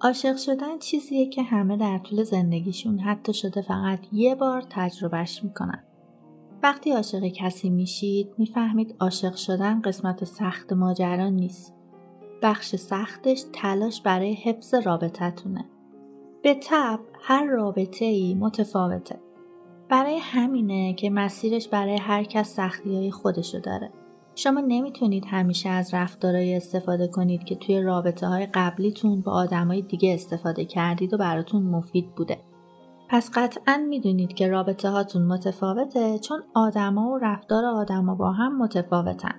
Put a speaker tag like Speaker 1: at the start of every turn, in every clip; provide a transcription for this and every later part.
Speaker 1: عاشق شدن چیزیه که همه در طول زندگیشون حتی شده فقط یه بار تجربهش می‌کنن. وقتی عاشق کسی میشید می‌فهمید عاشق شدن قسمت سخت ماجرا نیست. بخش سختش تلاش برای حفظ رابطتونه. به طب هر رابطه ای متفاوته. برای همینه که مسیرش برای هر کس سختی های خودشو داره. شما نمی‌تونید همیشه از رفتارهایی استفاده کنید که توی رابطه های قبلیتون با آدمای دیگه استفاده کردید و براتون مفید بوده. پس قطعا می‌دونید که رابطه هاتون متفاوته چون آدما و رفتار آدما با هم متفاوتن.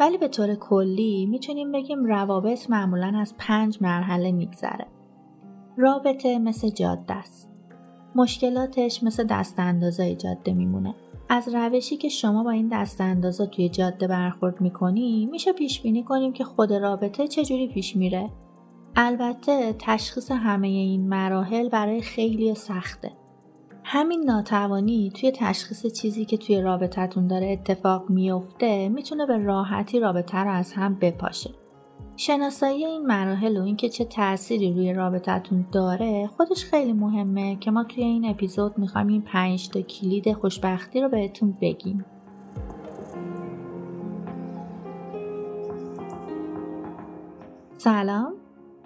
Speaker 1: ولی به طور کلی می‌تونیم بگیم روابط معمولا از پنج مرحله میگذره. رابطه مثل جاده است. مشکلاتش مثل دست اندازه جاده میمونه. از روشی که شما با این دست اندازه توی جاده برخورد می‌کنی میشه پیش بینی کنیم که خود رابطه چجوری پیش میره. البته تشخیص همه این مراحل برای خیلی سخته. همین ناتوانی توی تشخیص چیزی که توی رابطتون داره اتفاق میفته می‌تونه به راحتی رابطه رو از هم بپاشه. شناسایی این مراحل و اینکه چه تأثیری روی رابطتون داره خودش خیلی مهمه که ما توی این اپیزود می‌خوایم این پنج تا کلید خوشبختی رو بهتون بگیم. سلام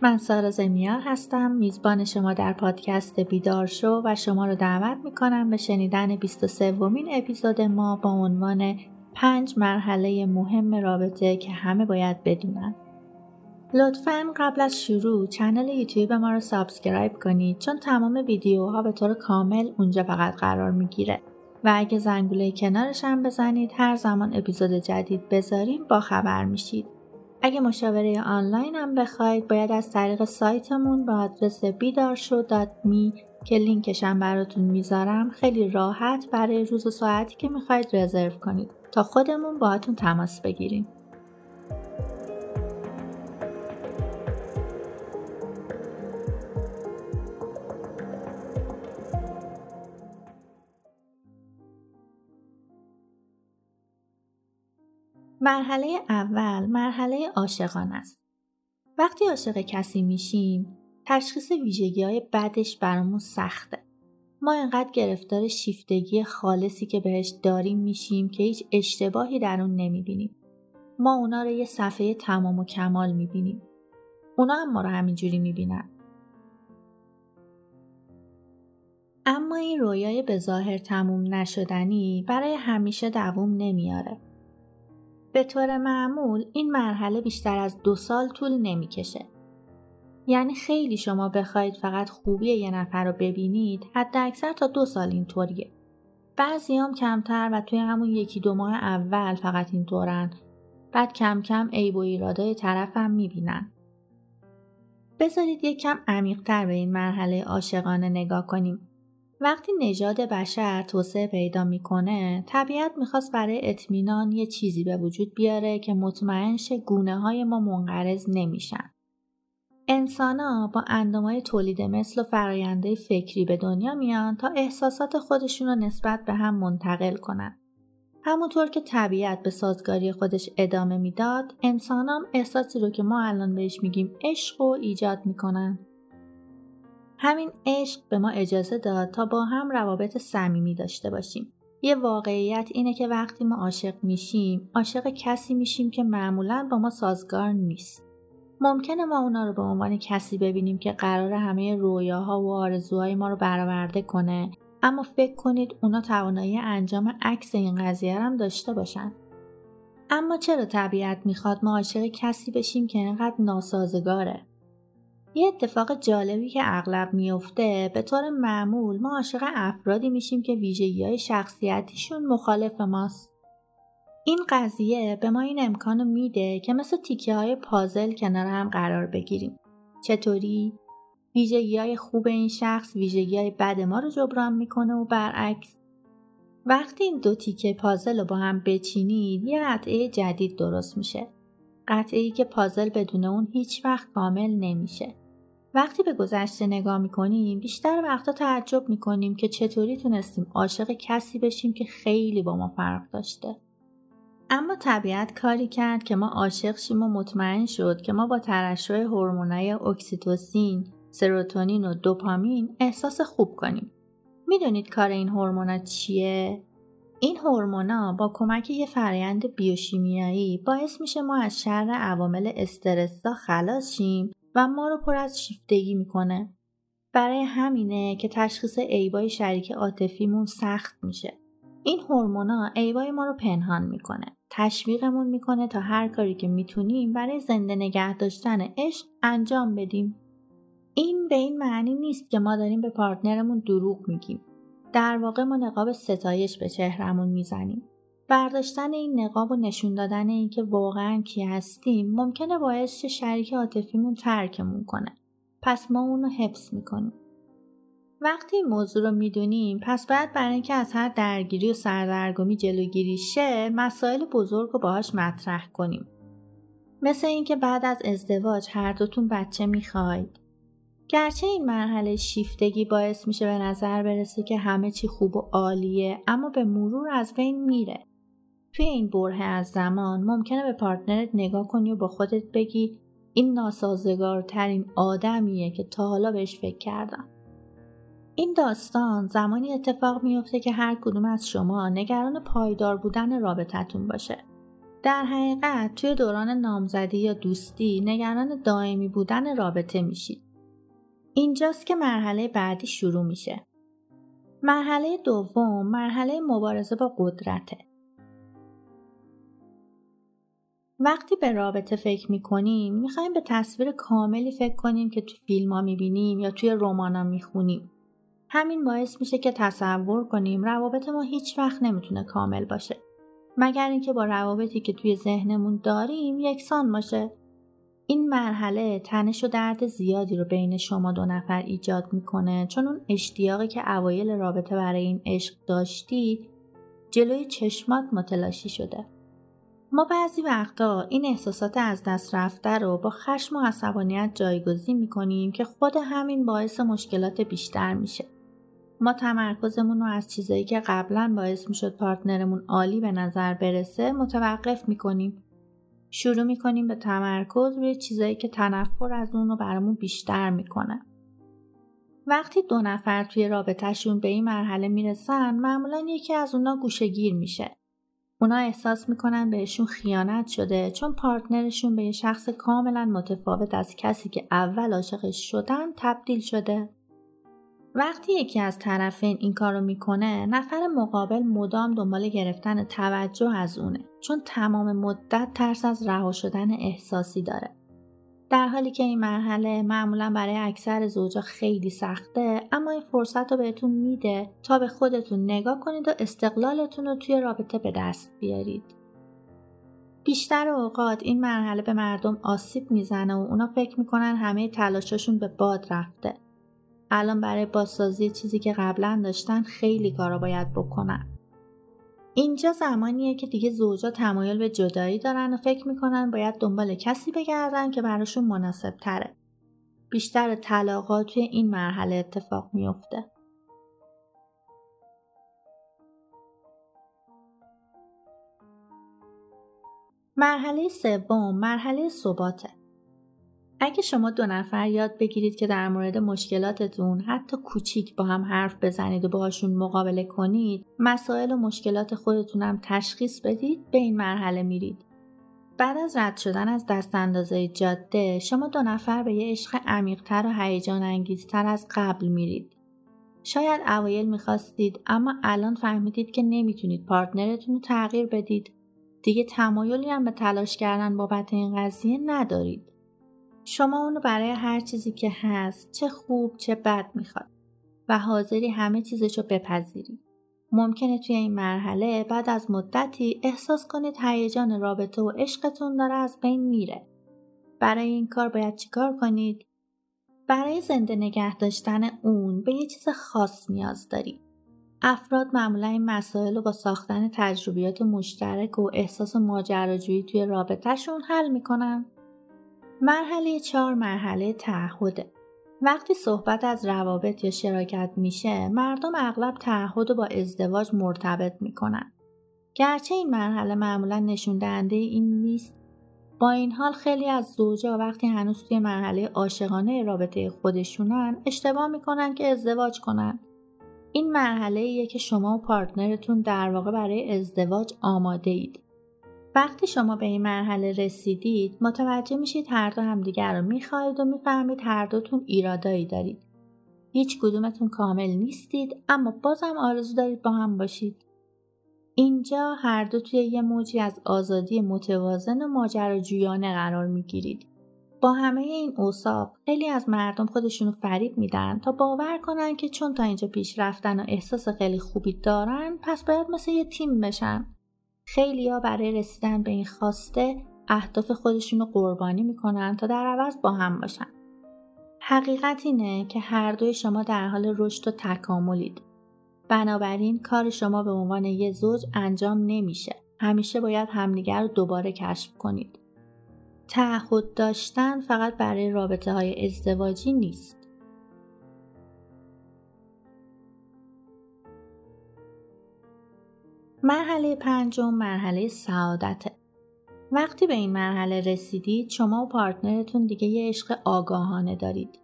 Speaker 1: من سارا زمیار هستم میزبان شما در پادکست بیدار شو و شما رو دعوت می‌کنم به شنیدن 23 ومین اپیزود ما با عنوان پنج مرحله مهم رابطه که همه باید بدونن. لطفا قبل از شروع channel YouTube ما رو subscribe کنید چون تمام ویدیوها به طور کامل اونجا فقط قرار می‌گیره و اگه زنگوله کنارش هم بزنید هر زمان اپیزود جدید بذاریم با خبر میشید. اگه مشاوره آنلاین هم بخواید باید از طریق سایتمون با آدرس بیدارشو.می که هم براتون می‌ذارم خیلی راحت برای روز و ساعتی که می‌خواید رزرو کنید تا خودمون باهاتون تماس بگیریم. مرحله اول مرحله عاشقان است. وقتی عاشق کسی میشیم تشخیص ویژگی های بدش برامون سخته. ما انقدر گرفتار شیفتگی خالصی که بهش داریم میشیم که هیچ اشتباهی در اون نمی‌بینیم. ما اونا رو یه صفحه تمام و کمال می‌بینیم. اونا هم ما رو همینجوری می‌بینن. اما این رویای به ظاهر تموم نشدنی برای همیشه دووم نمیاره. به طور معمول این مرحله بیشتر از دو سال طول نمی‌کشه. یعنی خیلی شما بخواید فقط خوبی یه نفر رو ببینید حد اکثر تا دو سال اینطوریه. بعضی هم کمتر و توی همون یکی دو ماه اول فقط اینطورن. بعد کم کم عیب و ایرادای طرفم می‌بینن. بذارید یک کم عمیقتر به این مرحله عاشقانه نگاه کنیم. وقتی نژاد بشر توسعه پیدا می‌کنه طبیعت می‌خواست برای اطمینان یه چیزی به وجود بیاره که مطمئن شه گونه های ما منقرض نمیشن. انسان با اندامای تولید مثل و فراینده فکری به دنیا میان تا احساسات خودشون رو نسبت به هم منتقل کنن. همونطور که طبیعت به سازگاری خودش ادامه می‌داد، انسانام احساسی رو که ما الان بهش میگیم عشق و ایجاد می‌کنن. همین عشق به ما اجازه داد تا با هم روابط صمیمی داشته باشیم. یه واقعیت اینه که وقتی ما عاشق میشیم، عاشق کسی میشیم که معمولا با ما سازگار نیست. ممکنه ما اونا رو به عنوان کسی ببینیم که قرار همه رویاها و آرزوهای ما رو برآورده کنه اما فکر کنید اونا توانایی انجام عکس این قضیه هم داشته باشن. اما چرا طبیعت می‌خواد ما عاشق کسی بشیم که اینقدر ناسازگاره؟ یه اتفاق جالبی که اغلب میفته به طور معمول ما عاشق افرادی میشیم که ویژگی های شخصیتیشون مخالف ماست. این قضیه به ما این امکانو میده که مثل تیکه های پازل کنار هم قرار بگیریم. چطوری؟ ویژگی های خوب این شخص ویژگی های بد ما رو جبران می‌کنه و برعکس. وقتی این دو تیکه پازل رو با هم بچینید یه قطعه جدید درست میشه. قطعه ای که پازل بدون اون هیچ وقت کامل نمیشه. وقتی به گذشته نگاه می‌کنیم بیشتر وقتا تعجب می‌کنیم که چطوری تونستیم عاشق کسی بشیم که خیلی با ما فرق داشته. اما طبیعت کاری کرد که ما عاشق شیم و مطمئن شد که ما با ترشح هورمونای اکسیتوسین، سروتونین و دوپامین احساس خوب کنیم. می‌دونید کار این هورمونا چیه؟ این هورمونا با کمک یه فرایند بیوشیمیایی باعث میشه ما از شر عوامل استرسا خلاص شیم و ما رو پر از شیفتگی می‌کنه. برای همینه که تشخیص عیبای شریک عاطفیمون سخت میشه. این هورمونا عیبای ما رو پنهان می‌کنه. تشویقمون می‌کنه تا هر کاری که می‌تونیم برای زنده نگه داشتن عشق انجام بدیم. این به این معنی نیست که ما داریم به پارتنرمون دروغ میگیم. در واقع ما نقاب ستایش به چهرمون می‌زنیم. برداشتن این نقاب و نشون دادن اینکه واقعا کی هستیم ممکنه باعث شریک عاطفیمون ترکمون کنه. پس ما اونو حفظ می‌کنیم. وقتی این موضوع رو می‌دونیم پس باید برای اینکه از هر درگیری و سردرگمی جلوگیری شه مسائل بزرگ رو باهاش مطرح کنیم. مثل اینکه بعد از ازدواج هر دوتون بچه می‌خواید گرچه این مرحله شیفتگی باعث میشه به نظر برسه که همه چی خوب و عالیه اما به مرور از بین میره. توی این بره از زمان ممکنه به پارتنرت نگاه کنی و با خودت بگی این ناسازگارترین آدمیه که تا حالا بهش فکر کردم. این داستان زمانی اتفاق میفته که هر کدوم از شما نگران پایدار بودن رابطتون باشه. در حقیقت توی دوران نامزدی یا دوستی نگران دائمی بودن رابطه میشید. اینجاست که مرحله بعدی شروع میشه. مرحله دوم مرحله مبارزه با قدرته. وقتی به رابطه فکر می‌کنیم می‌خوایم به تصویر کاملی فکر کنیم که تو فیلم ها می‌بینیم یا توی رمان ها می‌خونیم. همین باعث میشه که تصور کنیم روابط ما هیچ وقت نمی‌تونه کامل باشه. مگر اینکه با روابطی که توی ذهنمون داریم یکسان باشه این مرحله تنش و درد زیادی رو بین شما دو نفر ایجاد می‌کنه چون اون اشتیاقی که اوایل رابطه برای این عشق داشتید جلوی چشمات متلاشی شده. ما بعضی وقتا این احساسات از دست رفته رو با خشم و عصبانیت جایگزین می‌کنیم که خود همین باعث مشکلات بیشتر میشه. ما تمرکزمون رو از چیزایی که قبلا باعث می‌شد پارتنرمون عالی به نظر برسه متوقف می‌کنیم شروع می‌کنیم به تمرکز روی چیزایی که تنفر از اون رو برامون بیشتر می‌کنه. وقتی دو نفر توی رابطهشون به این مرحله می‌رسن معمولا یکی از اونا گوشگیر میشه. اونا احساس می‌کنن بهشون خیانت شده چون پارتنرشون به یه شخص کاملا متفاوت از کسی که اول عاشقش شدن تبدیل شده. وقتی یکی از طرفین این کارو می‌کنه نفر مقابل مدام دنبال گرفتن توجه از اونه چون تمام مدت ترس از رها شدن احساسی داره در حالی که این مرحله معمولا برای اکثر زوجا خیلی سخته اما این فرصت رو بهتون میده تا به خودتون نگاه کنید و استقلالتون رو توی رابطه به دست بیارید بیشتر اوقات این مرحله به مردم آسیب می‌زنه و اونا فکر می‌کنن همه تلاشاشون به باد رفته الان برای بازسازی چیزی که قبلا داشتن خیلی کارا باید بکنن. اینجا زمانیه که دیگه زوجا تمایل به جدایی دارن و فکر می‌کنن باید دنبال کسی بگردن که براشون مناسب تره. بیشتر طلاقات توی این مرحله اتفاق میفته. مرحله سوم مرحله ثباته. اگه شما دو نفر یاد بگیرید که در مورد مشکلاتتون حتی کوچیک با هم حرف بزنید و باهاشون مقابله کنید مسائل و مشکلات خودتونم تشخیص بدید به این مرحله میرید. بعد از رد شدن از دست اندازه جاده شما دو نفر به یه عشق عمیقتر و هیجان انگیزتر از قبل میرید. شاید اوایل می‌خواستید اما الان فهمیدید که نمی‌تونید پارتنرتون رو تغییر بدید. دیگه تمایلی هم به تلاش کردن بابت این قضیه ندارید. شما اونو برای هر چیزی که هست چه خوب چه بد می‌خواد و حاضری همه چیزشو بپذیری. ممکنه توی این مرحله بعد از مدتی احساس کنید هیجان رابطه و عشقتون داره از بین میره. برای این کار باید چیکار کنید؟ برای زنده نگه داشتن اون به یه چیز خاص نیاز دارید. افراد معمولا این مسائل رو با ساختن تجربیات مشترک و احساس ماجراجویی توی رابطهشون حل می‌کنن. مرحله چهار مرحله تعهده وقتی صحبت از روابط یا شراکت میشه مردم اغلب تعهد با ازدواج مرتبط می‌کنن. گرچه این مرحله معمولا نشون دهنده این نیست با این حال خیلی از زوجا وقتی هنوز توی مرحله عاشقانه رابطه خودشونن اشتباه می‌کنن که ازدواج کنن. این مرحله ایه که شما و پارتنرتون در واقع برای ازدواج آماده اید وقتی شما به این مرحله رسیدید متوجه میشید هر دو همدیگر رو می‌خواهید و می‌فهمید هر دوتون ایرادایی دارید. هیچ کدومتون کامل نیستید اما بازم آرزو دارید با هم باشید. اینجا هر دو توی یه موجی از آزادی متوازن و ماجراجویانه قرار می‌گیرید. با همه این اوصاف خیلی از مردم خودشونو فریب میدن تا باور کنن که چون تا اینجا پیش رفتن و احساس خیلی خوبی دارن پس باید مثل یه تیم بشن. ها برای رسیدن به این خواسته اهداف خودشونو قربانی می‌کنن تا در عوض با هم باشن. حقیقت اینه که هر دوی شما در حال رشد و تکاملید. بنابراین کار شما به عنوان یه زوج انجام نمیشه. همیشه باید همدیگر رو دوباره کشف کنید. تعهد داشتن فقط برای رابطه های ازدواجی نیست. مرحله پنجم مرحله سعادته وقتی به این مرحله رسیدید شما و پارتنرتون دیگه یه عشق آگاهانه دارید.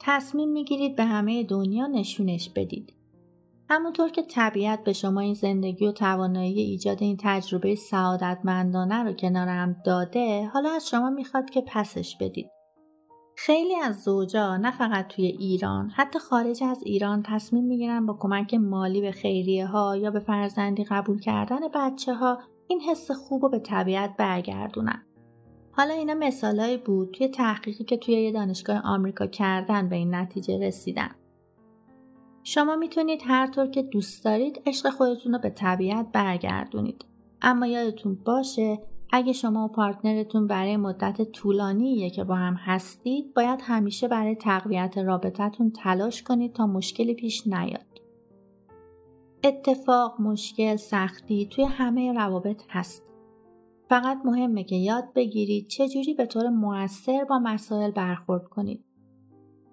Speaker 1: تصمیم می‌گیرید به همه دنیا نشونش بدید. همونطور که طبیعت به شما این زندگی و توانایی ایجاد این تجربه سعادتمندانه رو کنار هم داده حالا از شما می‌خواد که پسش بدید. خیلی از زوجا نه فقط توی ایران حتی خارج از ایران تصمیم می‌گیرن با کمک مالی به خیریه ها یا به فرزندی قبول کردن بچه ها این حس خوب رو به طبیعت برگردونن. حالا اینا مثالهایی بود توی تحقیقی که توی یه دانشگاه آمریکا کردن به این نتیجه رسیدن. شما می‌تونید هر طور که دوست دارید عشق خودتون رو به طبیعت برگردونید. اما یادتون باشه اگه شما و پارتنرتون برای مدت طولانیه که با هم هستید باید همیشه برای تقویت رابطتون تلاش کنید تا مشکلی پیش نیاد. اتفاق، مشکل، سختی توی همه روابط هست. فقط مهمه که یاد بگیرید چجوری به طور موثر با مسائل برخورد کنید.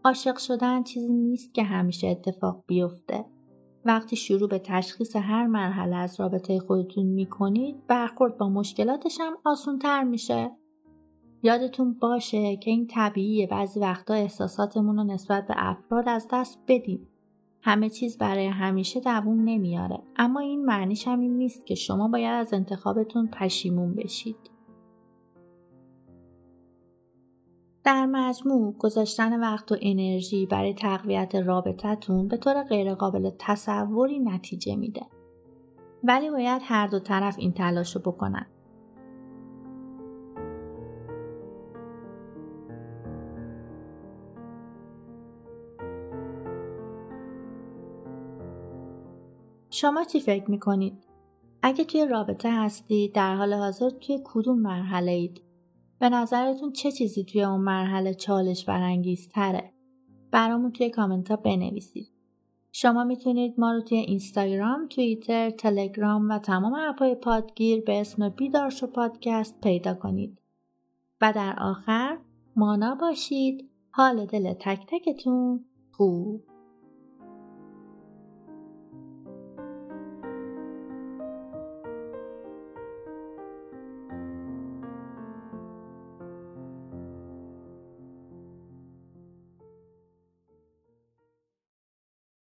Speaker 1: عاشق شدن چیزی نیست که همیشه اتفاق بیفته. وقتی شروع به تشخیص هر مرحله از رابطه خودتون می‌کنید برخورد با مشکلاتش هم آسون تر میشه. یادتون باشه که این طبیعیه بعضی وقتا احساساتمون رو نسبت به افراد از دست بدیم. همه چیز برای همیشه دووم نمیاره اما این معنیش هم این نیست که شما باید از انتخابتون پشیمون بشید. در مجموع گذاشتن وقت و انرژی برای تقویت رابطتون به طور غیرقابل تصوری نتیجه میده. ولی باید هر دو طرف این تلاش رو بکنن. شما چی فکر می‌کنید؟ اگه توی رابطه هستید در حال حاضر توی کدوم مرحله اید؟ به نظرتون چه چیزی توی اون مرحله چالش برانگیز تره؟ برامون توی کامنت ها بنویسید. شما می‌تونید ما رو توی اینستاگرام، توییتر، تلگرام و تمام اپهای پادگیر به اسم بیدارشو پادکست پیدا کنید. و در آخر مانا باشید حال دل تک تکتون خوب.